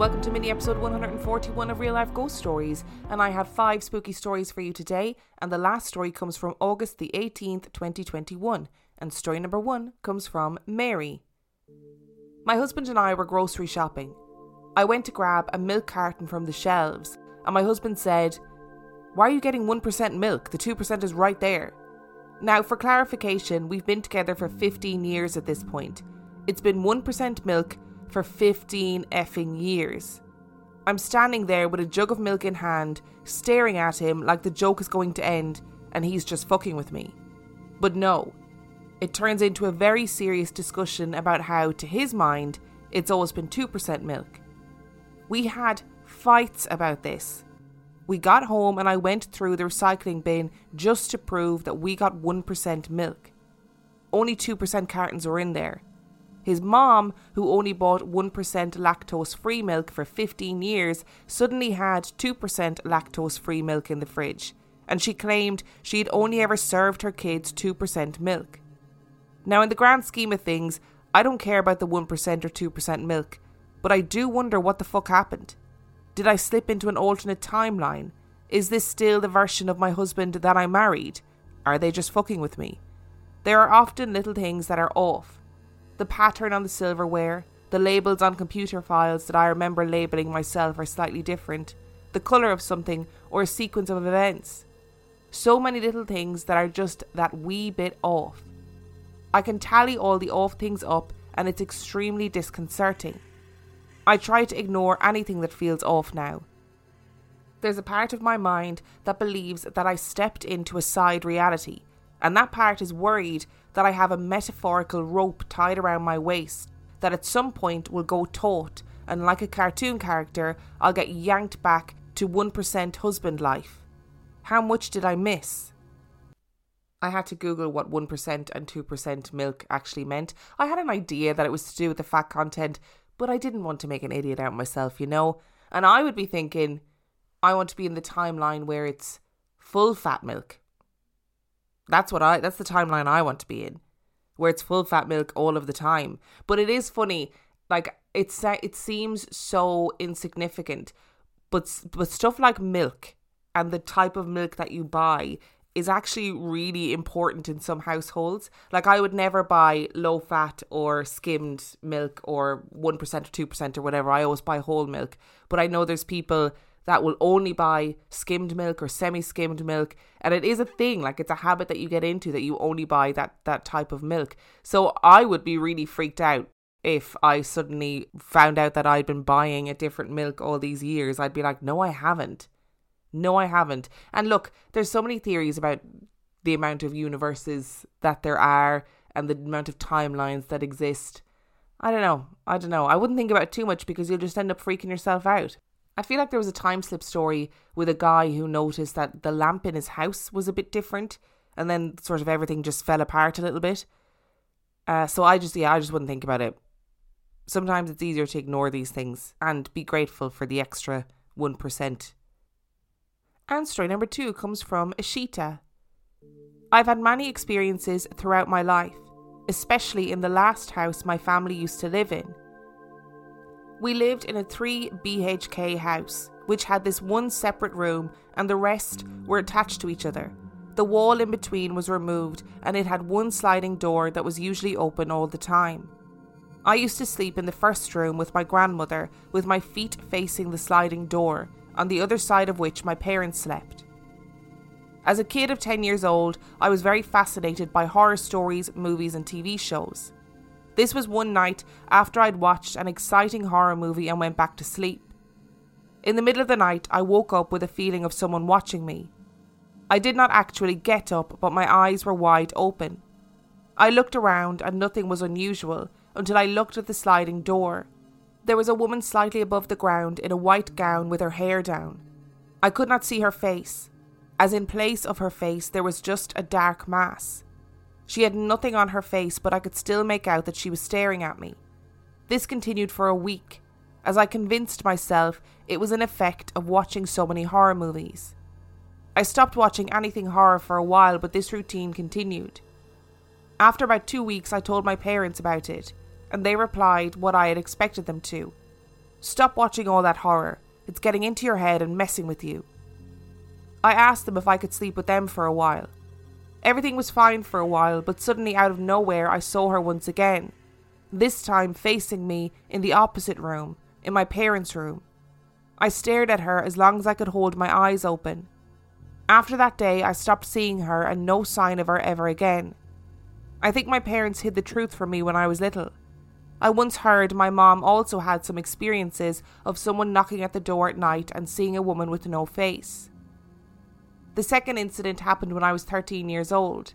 Welcome to mini episode 141 of Real Life Ghost Stories. And I have five spooky stories for you today. And the last story comes from August the 18th, 2021. And story number one comes from Mary. My husband and I were grocery shopping. I went to grab a milk carton from the shelves, and my husband said, Why are you getting 1% milk? The 2% is right there. Now, for clarification, we've been together for 15 years at this point. It's been 1% milk for 15 effing years. I'm standing there with a jug of milk in hand, staring at him like the joke is going to end and he's just fucking with me. But no, it turns into a very serious discussion about how, to his mind, it's always been 2% milk. We had fights about this. We got home and I went through the recycling bin just to prove that we got 1% milk. Only 2% cartons were in there. His mom, who only bought 1% lactose free milk for 15 years, suddenly had 2% lactose free milk in the fridge, and she claimed she'd only ever served her kids 2% milk. Now, in the grand scheme of things, I don't care about the 1% or 2% milk, but I do wonder what the fuck happened. Did I slip into an alternate timeline? Is this still the version of my husband that I married? Are they just fucking with me? There are often little things that are off. The pattern on the silverware, the labels on computer files that I remember labeling myself are slightly different, the colour of something, or a sequence of events. So many little things that are just that wee bit off. I can tally all the off things up, and it's extremely disconcerting. I try to ignore anything that feels off now. There's a part of my mind that believes that I stepped into a side reality, and that part is worried that I have a metaphorical rope tied around my waist that at some point will go taut, and like a cartoon character, I'll get yanked back to 1% husband life. How much did I miss? I had to Google what 1% and 2% milk actually meant. I had an idea that it was to do with the fat content, but I didn't want to make an idiot out of myself, you know? And I would be thinking, I want to be in the timeline where it's full fat milk. That's what I that's the timeline I want to be in. Where it's full fat milk all of the time. But it is funny, like it's it seems so insignificant, but but stuff like milk and the type of milk that you buy is actually really important in some households. Like I would never buy low fat or skimmed milk or 1% or 2% or whatever. I always buy whole milk. But I know there's people that will only buy skimmed milk or semi-skimmed milk. And it is a thing like it's a habit that you get into that you only buy that that type of milk. So i would be really freaked out if i suddenly found out that i'd been buying a different milk all these years. I'd be like no i haven't. No i haven't. And look there's so many theories about the amount of universes that there are and the amount of timelines that exist. I don't know. I don't know. I wouldn't think about it too much because you'll just end up freaking yourself out I feel like there was a time slip story with a guy who noticed that the lamp in his house was a bit different and then sort of everything just fell apart a little bit. Uh, so I just, yeah, I just wouldn't think about it. Sometimes it's easier to ignore these things and be grateful for the extra 1%. And story number two comes from Eeshita. I've had many experiences throughout my life, especially in the last house my family used to live in. We lived in a 3 BHK house, which had this one separate room and the rest were attached to each other. The wall in between was removed and it had one sliding door that was usually open all the time. I used to sleep in the first room with my grandmother, with my feet facing the sliding door, on the other side of which my parents slept. As a kid of 10 years old, I was very fascinated by horror stories, movies, and TV shows. This was one night after I'd watched an exciting horror movie and went back to sleep. In the middle of the night, I woke up with a feeling of someone watching me. I did not actually get up, but my eyes were wide open. I looked around and nothing was unusual until I looked at the sliding door. There was a woman slightly above the ground in a white gown with her hair down. I could not see her face, as in place of her face there was just a dark mass. She had nothing on her face, but I could still make out that she was staring at me. This continued for a week, as I convinced myself it was an effect of watching so many horror movies. I stopped watching anything horror for a while, but this routine continued. After about two weeks, I told my parents about it, and they replied what I had expected them to Stop watching all that horror. It's getting into your head and messing with you. I asked them if I could sleep with them for a while. Everything was fine for a while, but suddenly out of nowhere I saw her once again, this time facing me in the opposite room, in my parents' room. I stared at her as long as I could hold my eyes open. After that day, I stopped seeing her and no sign of her ever again. I think my parents hid the truth from me when I was little. I once heard my mom also had some experiences of someone knocking at the door at night and seeing a woman with no face. The second incident happened when I was 13 years old.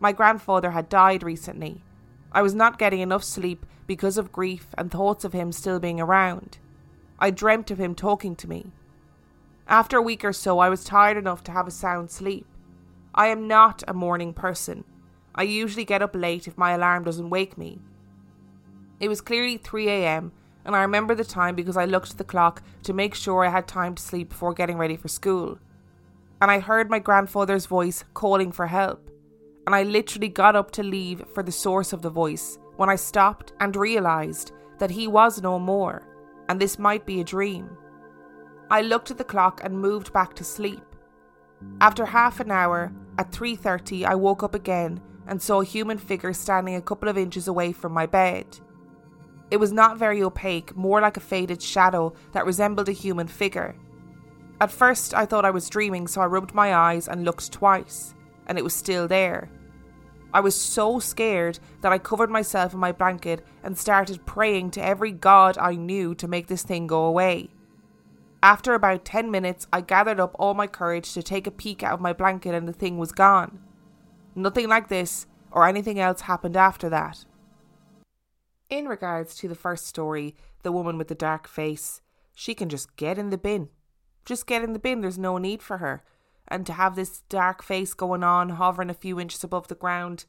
My grandfather had died recently. I was not getting enough sleep because of grief and thoughts of him still being around. I dreamt of him talking to me. After a week or so, I was tired enough to have a sound sleep. I am not a morning person. I usually get up late if my alarm doesn't wake me, it was clearly 3 am, and I remember the time because I looked at the clock to make sure I had time to sleep before getting ready for school. And I heard my grandfather's voice calling for help. And I literally got up to leave for the source of the voice when I stopped and realised that he was no more, and this might be a dream. I looked at the clock and moved back to sleep. After half an hour, at 3:30, I woke up again and saw a human figure standing a couple of inches away from my bed. It was not very opaque, more like a faded shadow that resembled a human figure. At first, I thought I was dreaming, so I rubbed my eyes and looked twice, and it was still there. I was so scared that I covered myself in my blanket and started praying to every god I knew to make this thing go away. After about 10 minutes, I gathered up all my courage to take a peek out of my blanket, and the thing was gone. Nothing like this or anything else happened after that. In regards to the first story, the woman with the dark face, she can just get in the bin. Just get in the bin, there's no need for her. And to have this dark face going on, hovering a few inches above the ground,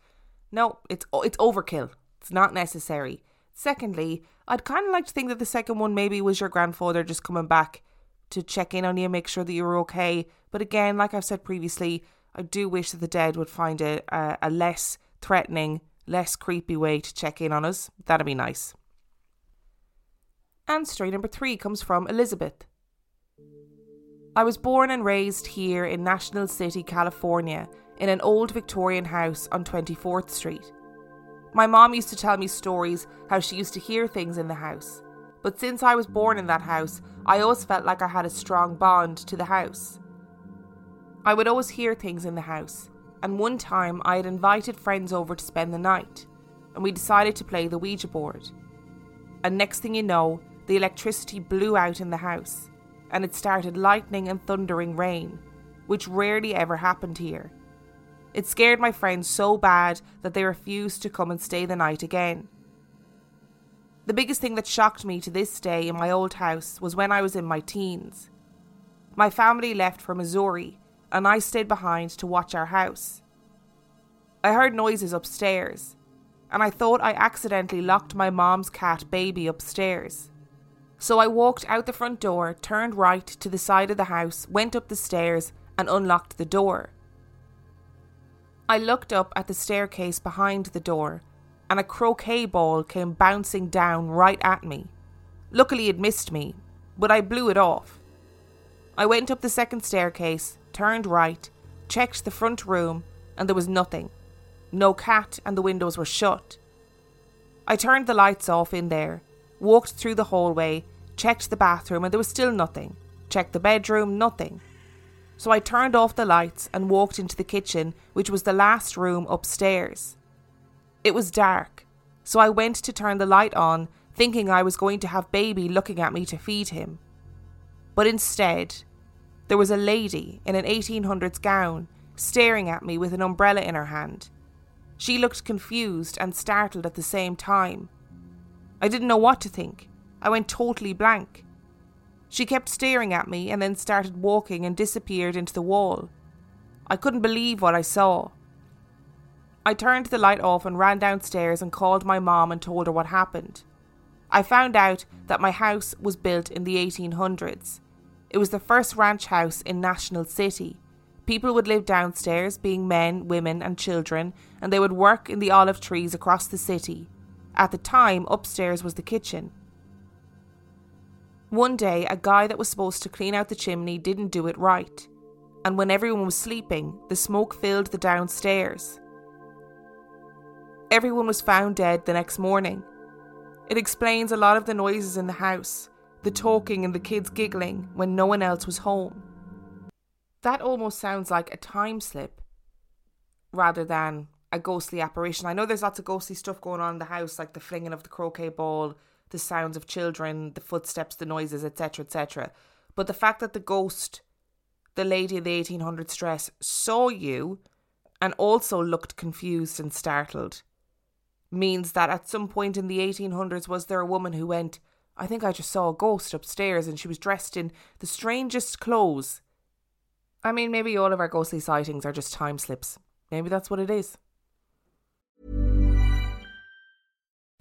no, it's it's overkill. It's not necessary. Secondly, I'd kind of like to think that the second one maybe was your grandfather just coming back to check in on you, make sure that you were okay. But again, like I've said previously, I do wish that the dead would find a, a, a less threatening less creepy way to check in on us. That'd be nice. And story number three comes from Elizabeth. I was born and raised here in National City, California, in an old Victorian house on 24th Street. My mom used to tell me stories how she used to hear things in the house, but since I was born in that house, I always felt like I had a strong bond to the house. I would always hear things in the house, and one time I had invited friends over to spend the night, and we decided to play the Ouija board. And next thing you know, the electricity blew out in the house, and it started lightning and thundering rain, which rarely ever happened here. It scared my friends so bad that they refused to come and stay the night again. The biggest thing that shocked me to this day in my old house was when I was in my teens. My family left for Missouri and I stayed behind to watch our house. I heard noises upstairs, and I thought I accidentally locked my mom's cat baby upstairs. So I walked out the front door, turned right to the side of the house, went up the stairs, and unlocked the door. I looked up at the staircase behind the door, and a croquet ball came bouncing down right at me. Luckily, it missed me, but I blew it off. I went up the second staircase, turned right, checked the front room, and there was nothing. No cat, and the windows were shut. I turned the lights off in there, walked through the hallway, checked the bathroom, and there was still nothing. checked the bedroom, nothing. So I turned off the lights and walked into the kitchen, which was the last room upstairs. It was dark, so I went to turn the light on, thinking I was going to have baby looking at me to feed him. But instead, there was a lady in an 1800s gown staring at me with an umbrella in her hand. She looked confused and startled at the same time. I didn't know what to think. I went totally blank. She kept staring at me and then started walking and disappeared into the wall. I couldn't believe what I saw. I turned the light off and ran downstairs and called my mom and told her what happened. I found out that my house was built in the 1800s. It was the first ranch house in National City. People would live downstairs, being men, women, and children, and they would work in the olive trees across the city. At the time, upstairs was the kitchen. One day, a guy that was supposed to clean out the chimney didn't do it right, and when everyone was sleeping, the smoke filled the downstairs. Everyone was found dead the next morning. It explains a lot of the noises in the house, the talking and the kids giggling when no one else was home. That almost sounds like a time slip rather than a ghostly apparition. I know there's lots of ghostly stuff going on in the house, like the flinging of the croquet ball, the sounds of children, the footsteps, the noises, etc., etc. But the fact that the ghost, the lady in the 1800s dress, saw you and also looked confused and startled means that at some point in the 1800s was there a woman who went, I think I just saw a ghost upstairs and she was dressed in the strangest clothes. I mean, maybe all of our ghostly sightings are just time slips. Maybe that's what it is.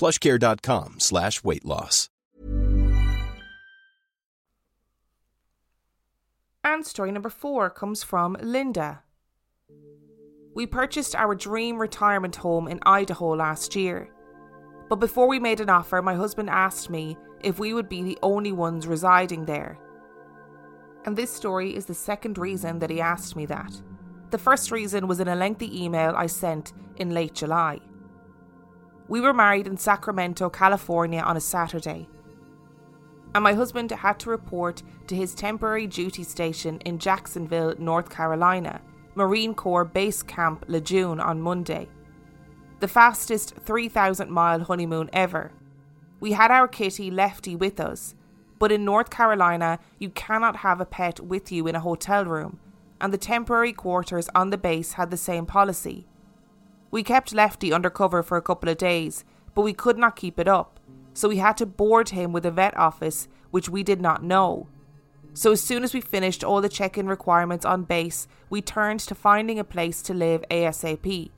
plushcare.com slash weight loss. And story number four comes from Linda. We purchased our dream retirement home in Idaho last year. But before we made an offer, my husband asked me if we would be the only ones residing there. And this story is the second reason that he asked me that. The first reason was in a lengthy email I sent in late July. We were married in Sacramento, California on a Saturday. And my husband had to report to his temporary duty station in Jacksonville, North Carolina, Marine Corps Base Camp Lejeune on Monday. The fastest 3,000 mile honeymoon ever. We had our kitty Lefty with us, but in North Carolina, you cannot have a pet with you in a hotel room, and the temporary quarters on the base had the same policy. We kept Lefty under cover for a couple of days, but we could not keep it up, so we had to board him with a vet office, which we did not know. So as soon as we finished all the check in requirements on base, we turned to finding a place to live ASAP.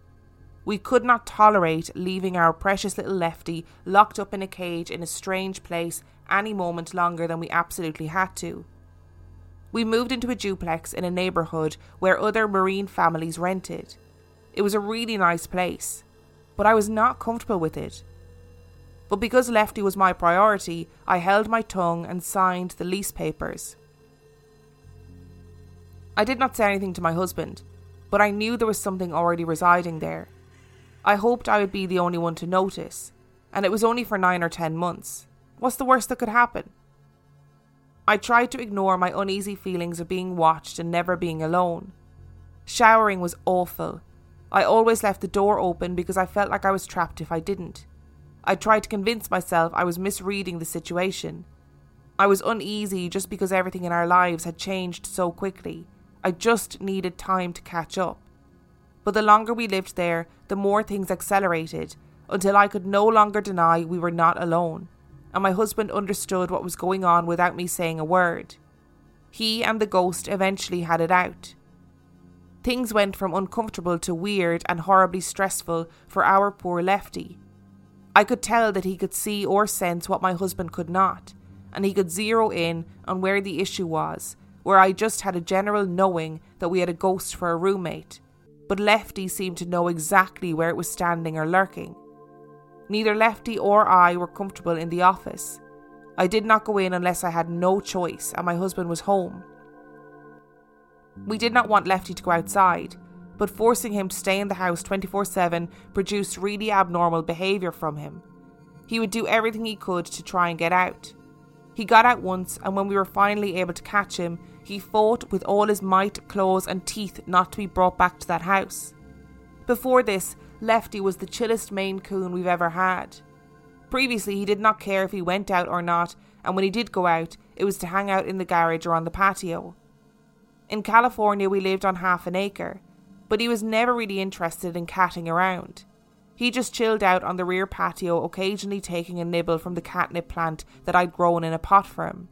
We could not tolerate leaving our precious little Lefty locked up in a cage in a strange place any moment longer than we absolutely had to. We moved into a duplex in a neighbourhood where other marine families rented. It was a really nice place, but I was not comfortable with it. But because Lefty was my priority, I held my tongue and signed the lease papers. I did not say anything to my husband, but I knew there was something already residing there. I hoped I would be the only one to notice, and it was only for nine or ten months. What's the worst that could happen? I tried to ignore my uneasy feelings of being watched and never being alone. Showering was awful. I always left the door open because I felt like I was trapped if I didn't. I tried to convince myself I was misreading the situation. I was uneasy just because everything in our lives had changed so quickly, I just needed time to catch up. But the longer we lived there, the more things accelerated, until I could no longer deny we were not alone, and my husband understood what was going on without me saying a word. He and the ghost eventually had it out. Things went from uncomfortable to weird and horribly stressful for our poor Lefty. I could tell that he could see or sense what my husband could not, and he could zero in on where the issue was, where I just had a general knowing that we had a ghost for a roommate, but Lefty seemed to know exactly where it was standing or lurking. Neither Lefty or I were comfortable in the office. I did not go in unless I had no choice and my husband was home. We did not want Lefty to go outside, but forcing him to stay in the house 24 7 produced really abnormal behaviour from him. He would do everything he could to try and get out. He got out once, and when we were finally able to catch him, he fought with all his might, claws, and teeth not to be brought back to that house. Before this, Lefty was the chillest Maine Coon we've ever had. Previously, he did not care if he went out or not, and when he did go out, it was to hang out in the garage or on the patio. In California, we lived on half an acre, but he was never really interested in catting around. He just chilled out on the rear patio, occasionally taking a nibble from the catnip plant that I'd grown in a pot for him.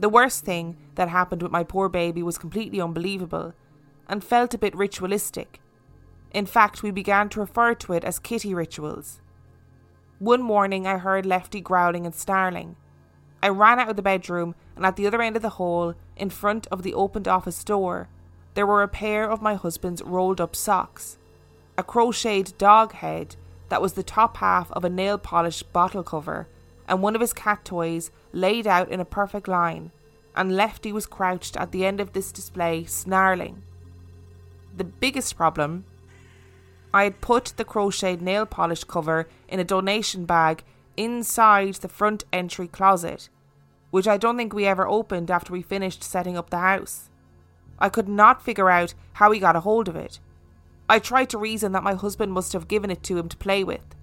The worst thing that happened with my poor baby was completely unbelievable and felt a bit ritualistic. In fact, we began to refer to it as kitty rituals. One morning, I heard Lefty growling and snarling. I ran out of the bedroom, and at the other end of the hall, in front of the opened office door, there were a pair of my husband's rolled up socks a crocheted dog head that was the top half of a nail polish bottle cover, and one of his cat toys laid out in a perfect line, and Lefty was crouched at the end of this display, snarling. The biggest problem I had put the crocheted nail polish cover in a donation bag inside the front entry closet, which I don't think we ever opened after we finished setting up the house. I could not figure out how he got a hold of it. I tried to reason that my husband must have given it to him to play with.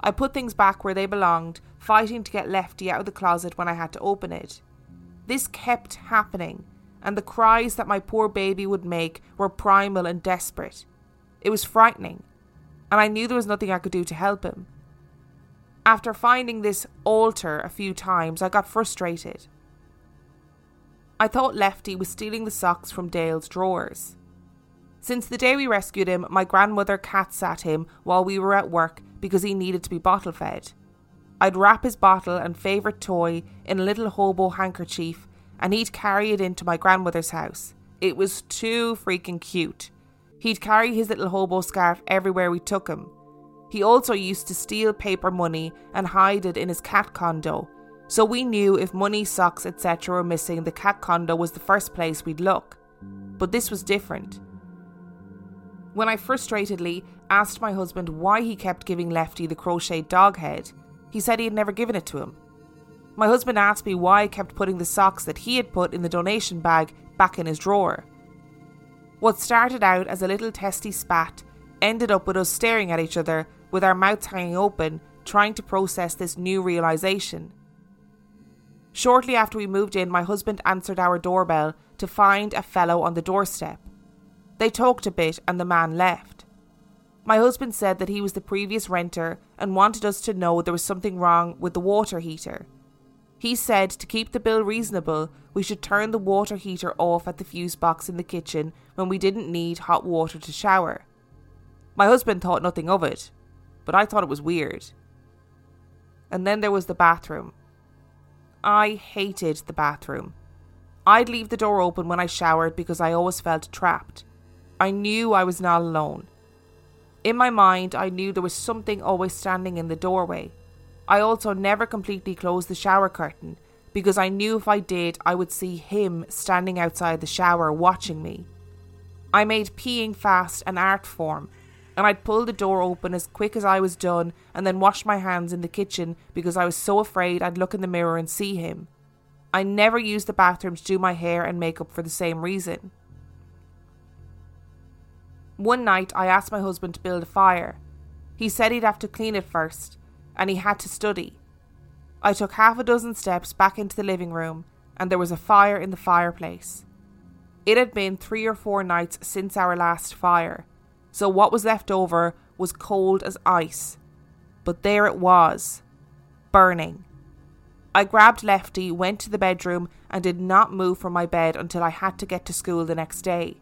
I put things back where they belonged, fighting to get Lefty out of the closet when I had to open it. This kept happening, and the cries that my poor baby would make were primal and desperate. It was frightening, and I knew there was nothing I could do to help him. After finding this altar a few times, I got frustrated. I thought Lefty was stealing the socks from Dale's drawers. Since the day we rescued him, my grandmother cat sat him while we were at work because he needed to be bottle fed. I'd wrap his bottle and favourite toy in a little hobo handkerchief and he'd carry it into my grandmother's house. It was too freaking cute. He'd carry his little hobo scarf everywhere we took him. He also used to steal paper money and hide it in his cat condo, so we knew if money, socks, etc. were missing, the cat condo was the first place we'd look. But this was different. When I frustratedly asked my husband why he kept giving Lefty the crocheted dog head, he said he had never given it to him. My husband asked me why I kept putting the socks that he had put in the donation bag back in his drawer. What started out as a little testy spat ended up with us staring at each other with our mouths hanging open, trying to process this new realization. Shortly after we moved in, my husband answered our doorbell to find a fellow on the doorstep. They talked a bit and the man left. My husband said that he was the previous renter and wanted us to know there was something wrong with the water heater. He said to keep the bill reasonable, we should turn the water heater off at the fuse box in the kitchen when we didn't need hot water to shower. My husband thought nothing of it, but I thought it was weird. And then there was the bathroom. I hated the bathroom. I'd leave the door open when I showered because I always felt trapped. I knew I was not alone. In my mind, I knew there was something always standing in the doorway. I also never completely closed the shower curtain because I knew if I did, I would see him standing outside the shower watching me. I made peeing fast an art form, and I'd pull the door open as quick as I was done and then wash my hands in the kitchen because I was so afraid I'd look in the mirror and see him. I never used the bathroom to do my hair and makeup for the same reason. One night I asked my husband to build a fire. He said he'd have to clean it first, and he had to study. I took half a dozen steps back into the living room, and there was a fire in the fireplace. It had been three or four nights since our last fire, so what was left over was cold as ice. But there it was, burning. I grabbed Lefty, went to the bedroom, and did not move from my bed until I had to get to school the next day.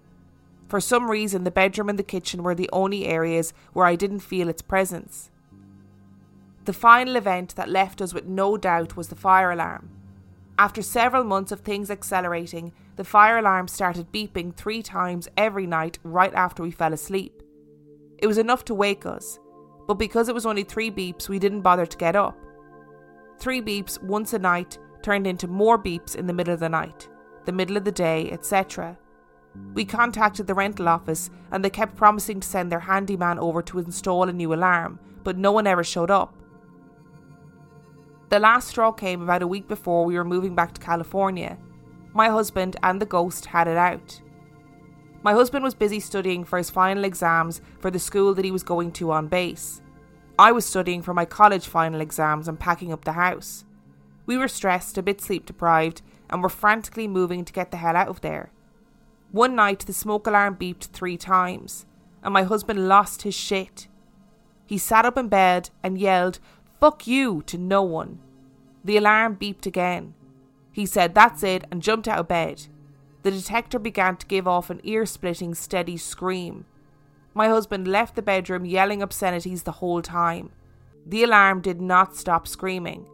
For some reason, the bedroom and the kitchen were the only areas where I didn't feel its presence. The final event that left us with no doubt was the fire alarm. After several months of things accelerating, the fire alarm started beeping three times every night right after we fell asleep. It was enough to wake us, but because it was only three beeps, we didn't bother to get up. Three beeps once a night turned into more beeps in the middle of the night, the middle of the day, etc. We contacted the rental office and they kept promising to send their handyman over to install a new alarm, but no one ever showed up. The last straw came about a week before we were moving back to California. My husband and the ghost had it out. My husband was busy studying for his final exams for the school that he was going to on base. I was studying for my college final exams and packing up the house. We were stressed, a bit sleep deprived, and were frantically moving to get the hell out of there. One night, the smoke alarm beeped three times, and my husband lost his shit. He sat up in bed and yelled, Fuck you, to no one. The alarm beeped again. He said, That's it, and jumped out of bed. The detector began to give off an ear splitting, steady scream. My husband left the bedroom yelling obscenities the whole time. The alarm did not stop screaming.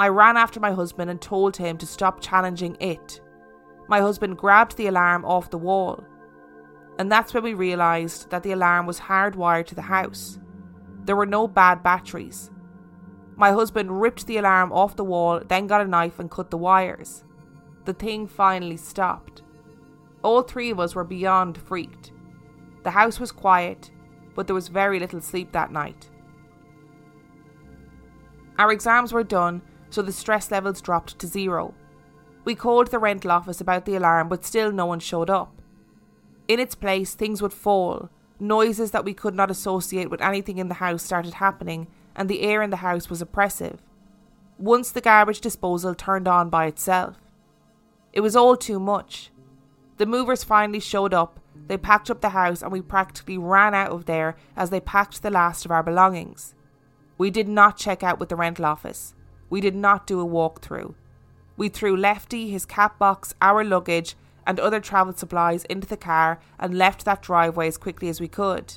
I ran after my husband and told him to stop challenging it. My husband grabbed the alarm off the wall. And that's when we realised that the alarm was hardwired to the house. There were no bad batteries. My husband ripped the alarm off the wall, then got a knife and cut the wires. The thing finally stopped. All three of us were beyond freaked. The house was quiet, but there was very little sleep that night. Our exams were done, so the stress levels dropped to zero. We called the rental office about the alarm, but still no one showed up. In its place, things would fall. Noises that we could not associate with anything in the house started happening, and the air in the house was oppressive. Once the garbage disposal turned on by itself. It was all too much. The movers finally showed up, they packed up the house, and we practically ran out of there as they packed the last of our belongings. We did not check out with the rental office. We did not do a walkthrough. We threw Lefty, his cat box, our luggage, and other travel supplies into the car and left that driveway as quickly as we could.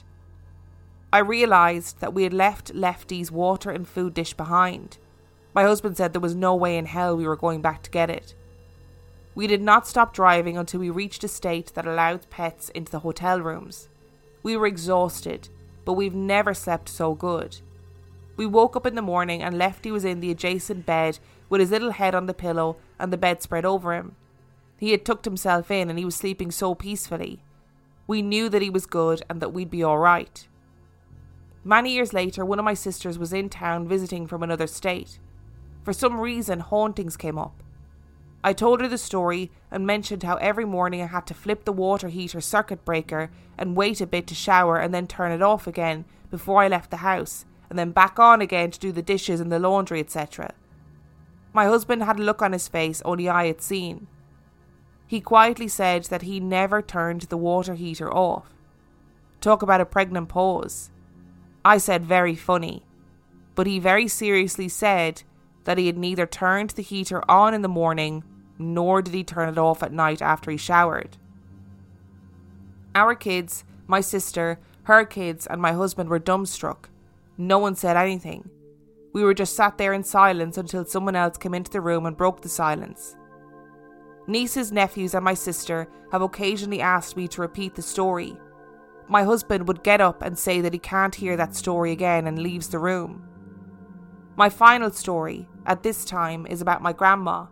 I realised that we had left Lefty's water and food dish behind. My husband said there was no way in hell we were going back to get it. We did not stop driving until we reached a state that allowed pets into the hotel rooms. We were exhausted, but we've never slept so good. We woke up in the morning and Lefty was in the adjacent bed with his little head on the pillow and the bed spread over him. He had tucked himself in and he was sleeping so peacefully. We knew that he was good and that we'd be alright. Many years later, one of my sisters was in town visiting from another state. For some reason, hauntings came up. I told her the story and mentioned how every morning I had to flip the water heater circuit breaker and wait a bit to shower and then turn it off again before I left the house, and then back on again to do the dishes and the laundry, etc. My husband had a look on his face only I had seen. He quietly said that he never turned the water heater off. Talk about a pregnant pause. I said very funny, but he very seriously said that he had neither turned the heater on in the morning nor did he turn it off at night after he showered. Our kids, my sister, her kids, and my husband were dumbstruck. No one said anything. We were just sat there in silence until someone else came into the room and broke the silence. Nieces, nephews, and my sister have occasionally asked me to repeat the story. My husband would get up and say that he can't hear that story again and leaves the room. My final story, at this time, is about my grandma,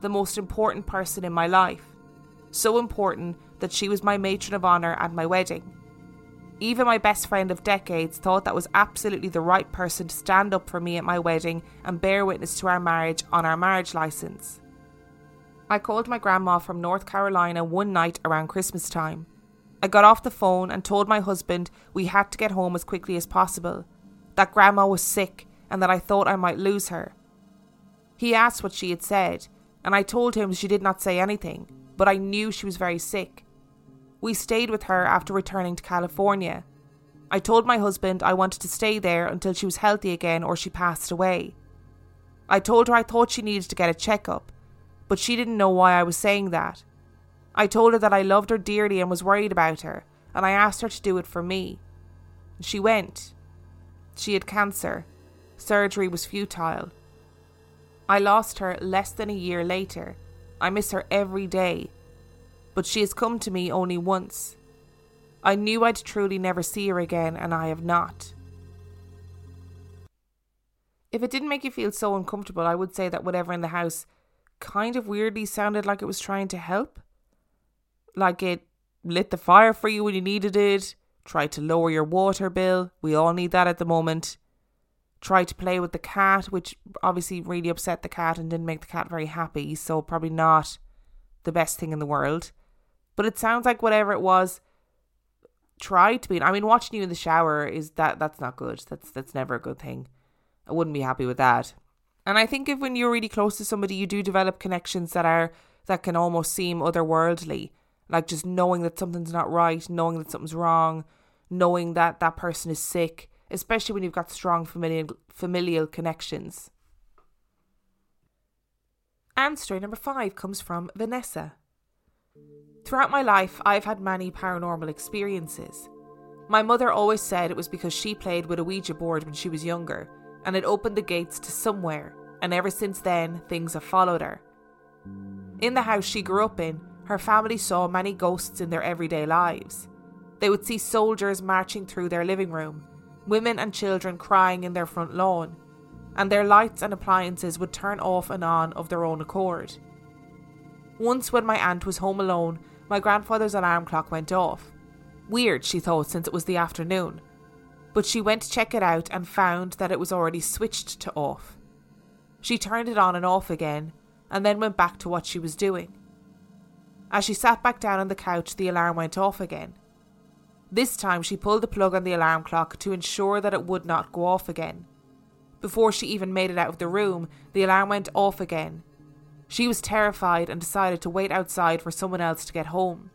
the most important person in my life. So important that she was my matron of honour at my wedding. Even my best friend of decades thought that was absolutely the right person to stand up for me at my wedding and bear witness to our marriage on our marriage licence. I called my grandma from North Carolina one night around Christmas time. I got off the phone and told my husband we had to get home as quickly as possible, that grandma was sick and that I thought I might lose her. He asked what she had said, and I told him she did not say anything, but I knew she was very sick. We stayed with her after returning to California. I told my husband I wanted to stay there until she was healthy again or she passed away. I told her I thought she needed to get a checkup, but she didn't know why I was saying that. I told her that I loved her dearly and was worried about her, and I asked her to do it for me. She went. She had cancer. Surgery was futile. I lost her less than a year later. I miss her every day. But she has come to me only once. I knew I'd truly never see her again, and I have not. If it didn't make you feel so uncomfortable, I would say that whatever in the house kind of weirdly sounded like it was trying to help. Like it lit the fire for you when you needed it, tried to lower your water bill. We all need that at the moment. Tried to play with the cat, which obviously really upset the cat and didn't make the cat very happy, so probably not the best thing in the world. But it sounds like whatever it was tried to be. I mean, watching you in the shower is that that's not good. That's that's never a good thing. I wouldn't be happy with that. And I think if when you're really close to somebody, you do develop connections that are that can almost seem otherworldly like just knowing that something's not right, knowing that something's wrong, knowing that that person is sick, especially when you've got strong familial familial connections. And story number five comes from Vanessa. Throughout my life, I've had many paranormal experiences. My mother always said it was because she played with a Ouija board when she was younger, and it opened the gates to somewhere, and ever since then, things have followed her. In the house she grew up in, her family saw many ghosts in their everyday lives. They would see soldiers marching through their living room, women and children crying in their front lawn, and their lights and appliances would turn off and on of their own accord. Once, when my aunt was home alone, my grandfather's alarm clock went off. Weird, she thought, since it was the afternoon. But she went to check it out and found that it was already switched to off. She turned it on and off again, and then went back to what she was doing. As she sat back down on the couch, the alarm went off again. This time she pulled the plug on the alarm clock to ensure that it would not go off again. Before she even made it out of the room, the alarm went off again. She was terrified and decided to wait outside for someone else to get home.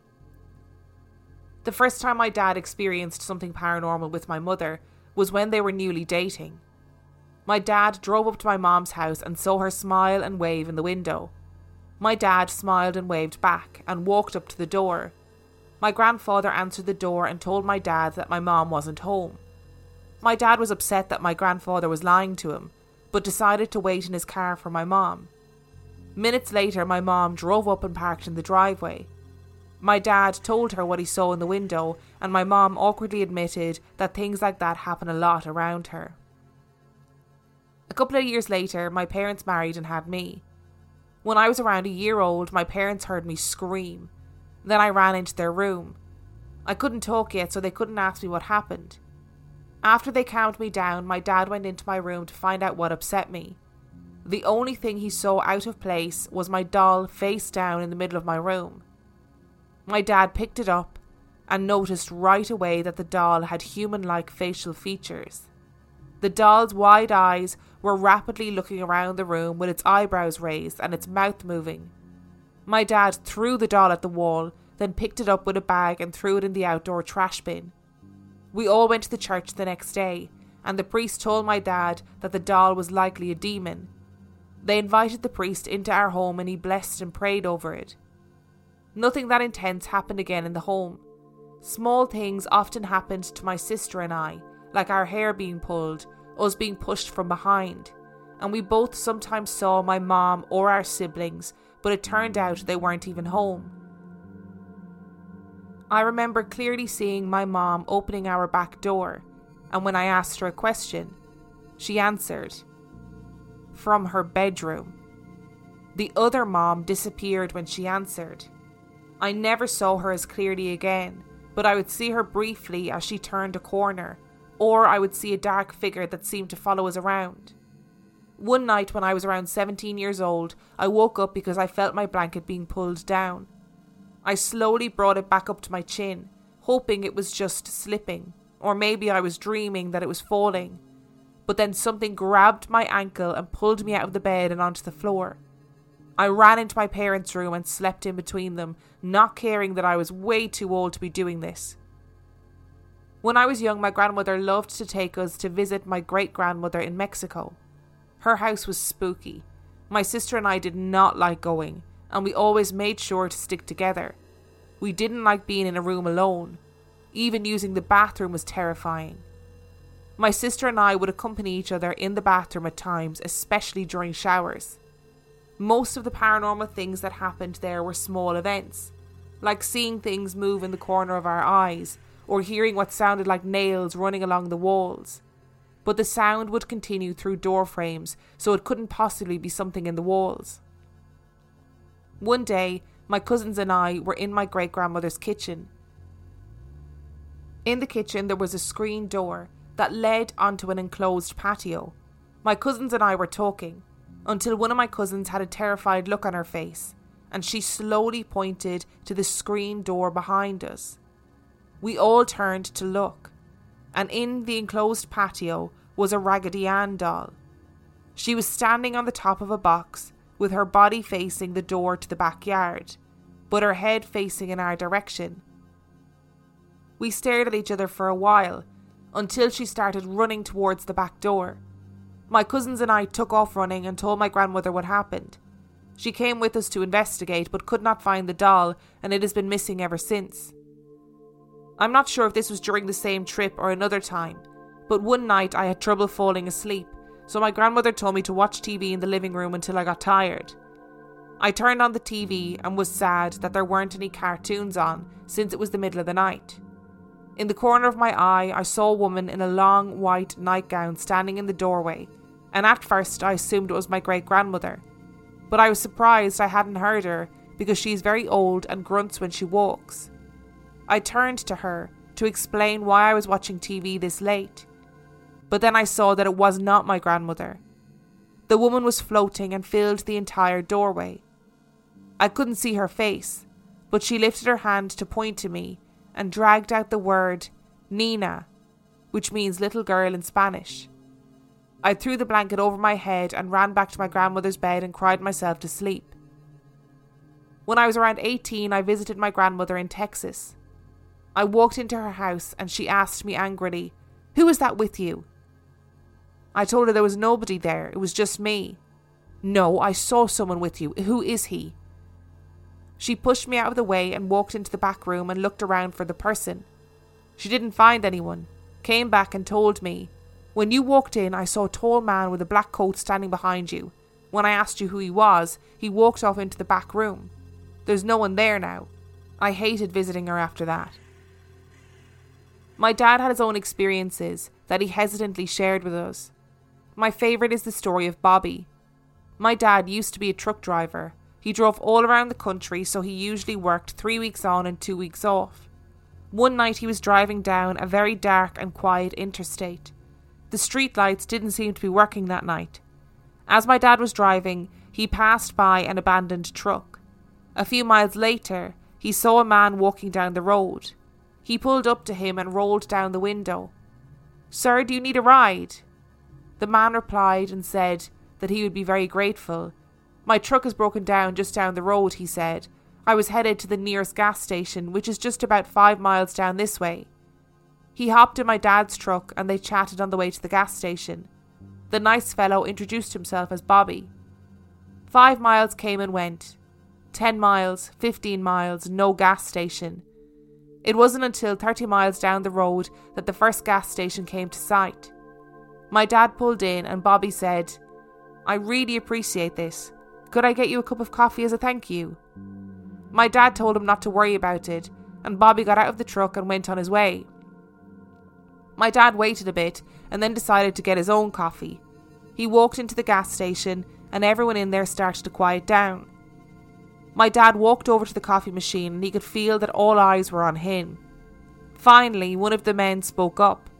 The first time my dad experienced something paranormal with my mother was when they were newly dating. My dad drove up to my mom's house and saw her smile and wave in the window. My dad smiled and waved back and walked up to the door. My grandfather answered the door and told my dad that my mom wasn't home. My dad was upset that my grandfather was lying to him, but decided to wait in his car for my mom. Minutes later, my mom drove up and parked in the driveway. My dad told her what he saw in the window, and my mom awkwardly admitted that things like that happen a lot around her. A couple of years later, my parents married and had me. When I was around a year old, my parents heard me scream. Then I ran into their room. I couldn't talk yet, so they couldn't ask me what happened. After they calmed me down, my dad went into my room to find out what upset me. The only thing he saw out of place was my doll face down in the middle of my room. My dad picked it up and noticed right away that the doll had human like facial features. The doll's wide eyes were rapidly looking around the room with its eyebrows raised and its mouth moving. My dad threw the doll at the wall, then picked it up with a bag and threw it in the outdoor trash bin. We all went to the church the next day, and the priest told my dad that the doll was likely a demon. They invited the priest into our home and he blessed and prayed over it. Nothing that intense happened again in the home. Small things often happened to my sister and I, like our hair being pulled, us being pushed from behind, and we both sometimes saw my mom or our siblings, but it turned out they weren't even home. I remember clearly seeing my mom opening our back door, and when I asked her a question, she answered from her bedroom. The other mom disappeared when she answered. I never saw her as clearly again, but I would see her briefly as she turned a corner or I would see a dark figure that seemed to follow us around. One night when I was around 17 years old, I woke up because I felt my blanket being pulled down. I slowly brought it back up to my chin, hoping it was just slipping, or maybe I was dreaming that it was falling. But then something grabbed my ankle and pulled me out of the bed and onto the floor. I ran into my parents' room and slept in between them, not caring that I was way too old to be doing this. When I was young, my grandmother loved to take us to visit my great grandmother in Mexico. Her house was spooky. My sister and I did not like going, and we always made sure to stick together. We didn't like being in a room alone. Even using the bathroom was terrifying. My sister and I would accompany each other in the bathroom at times, especially during showers. Most of the paranormal things that happened there were small events, like seeing things move in the corner of our eyes or hearing what sounded like nails running along the walls. But the sound would continue through door frames, so it couldn't possibly be something in the walls. One day, my cousins and I were in my great grandmother's kitchen. In the kitchen, there was a screen door that led onto an enclosed patio. My cousins and I were talking until one of my cousins had a terrified look on her face, and she slowly pointed to the screen door behind us. We all turned to look, and in the enclosed patio was a Raggedy Ann doll. She was standing on the top of a box with her body facing the door to the backyard, but her head facing in our direction. We stared at each other for a while until she started running towards the back door. My cousins and I took off running and told my grandmother what happened. She came with us to investigate but could not find the doll, and it has been missing ever since. I'm not sure if this was during the same trip or another time, but one night I had trouble falling asleep, so my grandmother told me to watch TV in the living room until I got tired. I turned on the TV and was sad that there weren't any cartoons on since it was the middle of the night. In the corner of my eye, I saw a woman in a long white nightgown standing in the doorway, and at first I assumed it was my great grandmother. But I was surprised I hadn't heard her because she is very old and grunts when she walks. I turned to her to explain why I was watching TV this late, but then I saw that it was not my grandmother. The woman was floating and filled the entire doorway. I couldn't see her face, but she lifted her hand to point to me and dragged out the word Nina, which means little girl in Spanish. I threw the blanket over my head and ran back to my grandmother's bed and cried myself to sleep. When I was around 18, I visited my grandmother in Texas. I walked into her house and she asked me angrily, Who is that with you? I told her there was nobody there, it was just me. No, I saw someone with you. Who is he? She pushed me out of the way and walked into the back room and looked around for the person. She didn't find anyone, came back and told me, When you walked in, I saw a tall man with a black coat standing behind you. When I asked you who he was, he walked off into the back room. There's no one there now. I hated visiting her after that. My dad had his own experiences that he hesitantly shared with us. My favourite is the story of Bobby. My dad used to be a truck driver he drove all around the country, so he usually worked three weeks on and two weeks off. One night he was driving down a very dark and quiet interstate. The street lights didn't seem to be working that night. As my dad was driving, he passed by an abandoned truck. A few miles later, he saw a man walking down the road. He pulled up to him and rolled down the window. Sir, do you need a ride? The man replied and said that he would be very grateful my truck has broken down just down the road, he said. I was headed to the nearest gas station, which is just about five miles down this way. He hopped in my dad's truck and they chatted on the way to the gas station. The nice fellow introduced himself as Bobby. Five miles came and went. Ten miles, fifteen miles, no gas station. It wasn't until 30 miles down the road that the first gas station came to sight. My dad pulled in and Bobby said, I really appreciate this. Could I get you a cup of coffee as a thank you? My dad told him not to worry about it, and Bobby got out of the truck and went on his way. My dad waited a bit and then decided to get his own coffee. He walked into the gas station, and everyone in there started to quiet down. My dad walked over to the coffee machine and he could feel that all eyes were on him. Finally, one of the men spoke up.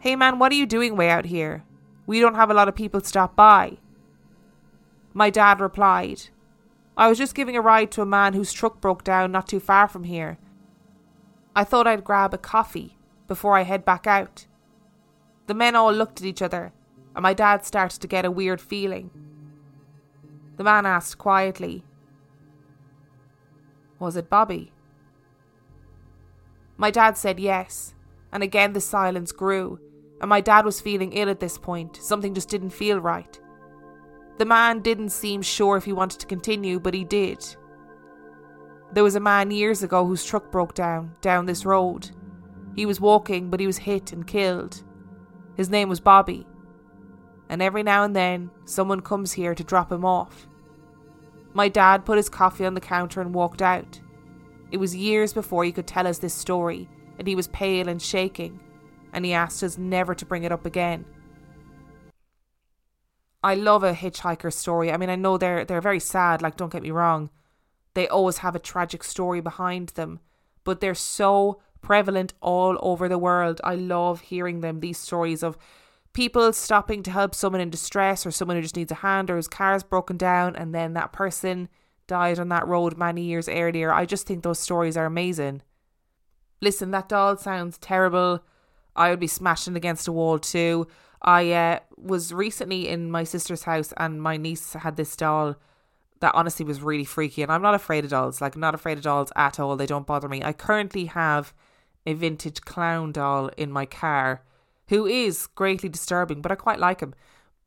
Hey man, what are you doing way out here? We don't have a lot of people stop by. My dad replied, I was just giving a ride to a man whose truck broke down not too far from here. I thought I'd grab a coffee before I head back out. The men all looked at each other, and my dad started to get a weird feeling. The man asked quietly, Was it Bobby? My dad said yes, and again the silence grew, and my dad was feeling ill at this point. Something just didn't feel right. The man didn't seem sure if he wanted to continue, but he did. There was a man years ago whose truck broke down, down this road. He was walking, but he was hit and killed. His name was Bobby. And every now and then, someone comes here to drop him off. My dad put his coffee on the counter and walked out. It was years before he could tell us this story, and he was pale and shaking, and he asked us never to bring it up again. I love a hitchhiker story. I mean, I know they're they're very sad, like don't get me wrong. They always have a tragic story behind them, but they're so prevalent all over the world. I love hearing them, these stories of people stopping to help someone in distress or someone who just needs a hand or whose car's broken down and then that person died on that road many years earlier. I just think those stories are amazing. Listen, that doll sounds terrible. I would be smashing against a wall too. I uh, was recently in my sister's house and my niece had this doll that honestly was really freaky. And I'm not afraid of dolls, like, not afraid of dolls at all. They don't bother me. I currently have a vintage clown doll in my car who is greatly disturbing, but I quite like him.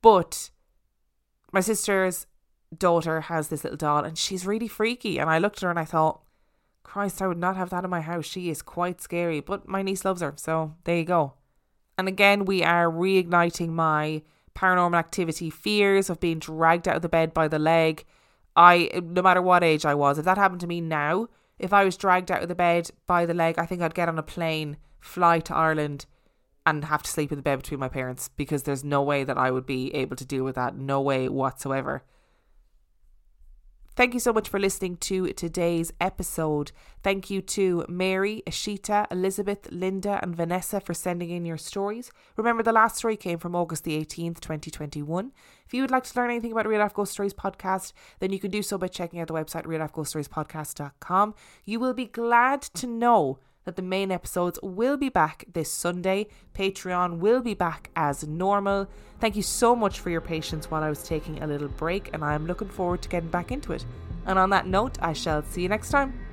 But my sister's daughter has this little doll and she's really freaky. And I looked at her and I thought, Christ, I would not have that in my house. She is quite scary, but my niece loves her. So there you go. And again, we are reigniting my paranormal activity fears of being dragged out of the bed by the leg. I, no matter what age I was, if that happened to me now, if I was dragged out of the bed by the leg, I think I'd get on a plane, fly to Ireland, and have to sleep in the bed between my parents because there's no way that I would be able to deal with that. No way whatsoever. Thank you so much for listening to today's episode. Thank you to Mary, Eeshita, Elizabeth, Linda, and Vanessa for sending in your stories. Remember, the last story came from August the 18th, 2021. If you would like to learn anything about Real Life Ghost Stories podcast, then you can do so by checking out the website reallifeghoststoriespodcast.com. You will be glad to know that the main episodes will be back this Sunday. Patreon will be back as normal. Thank you so much for your patience while I was taking a little break, and I'm looking forward to getting back into it. And on that note, I shall see you next time.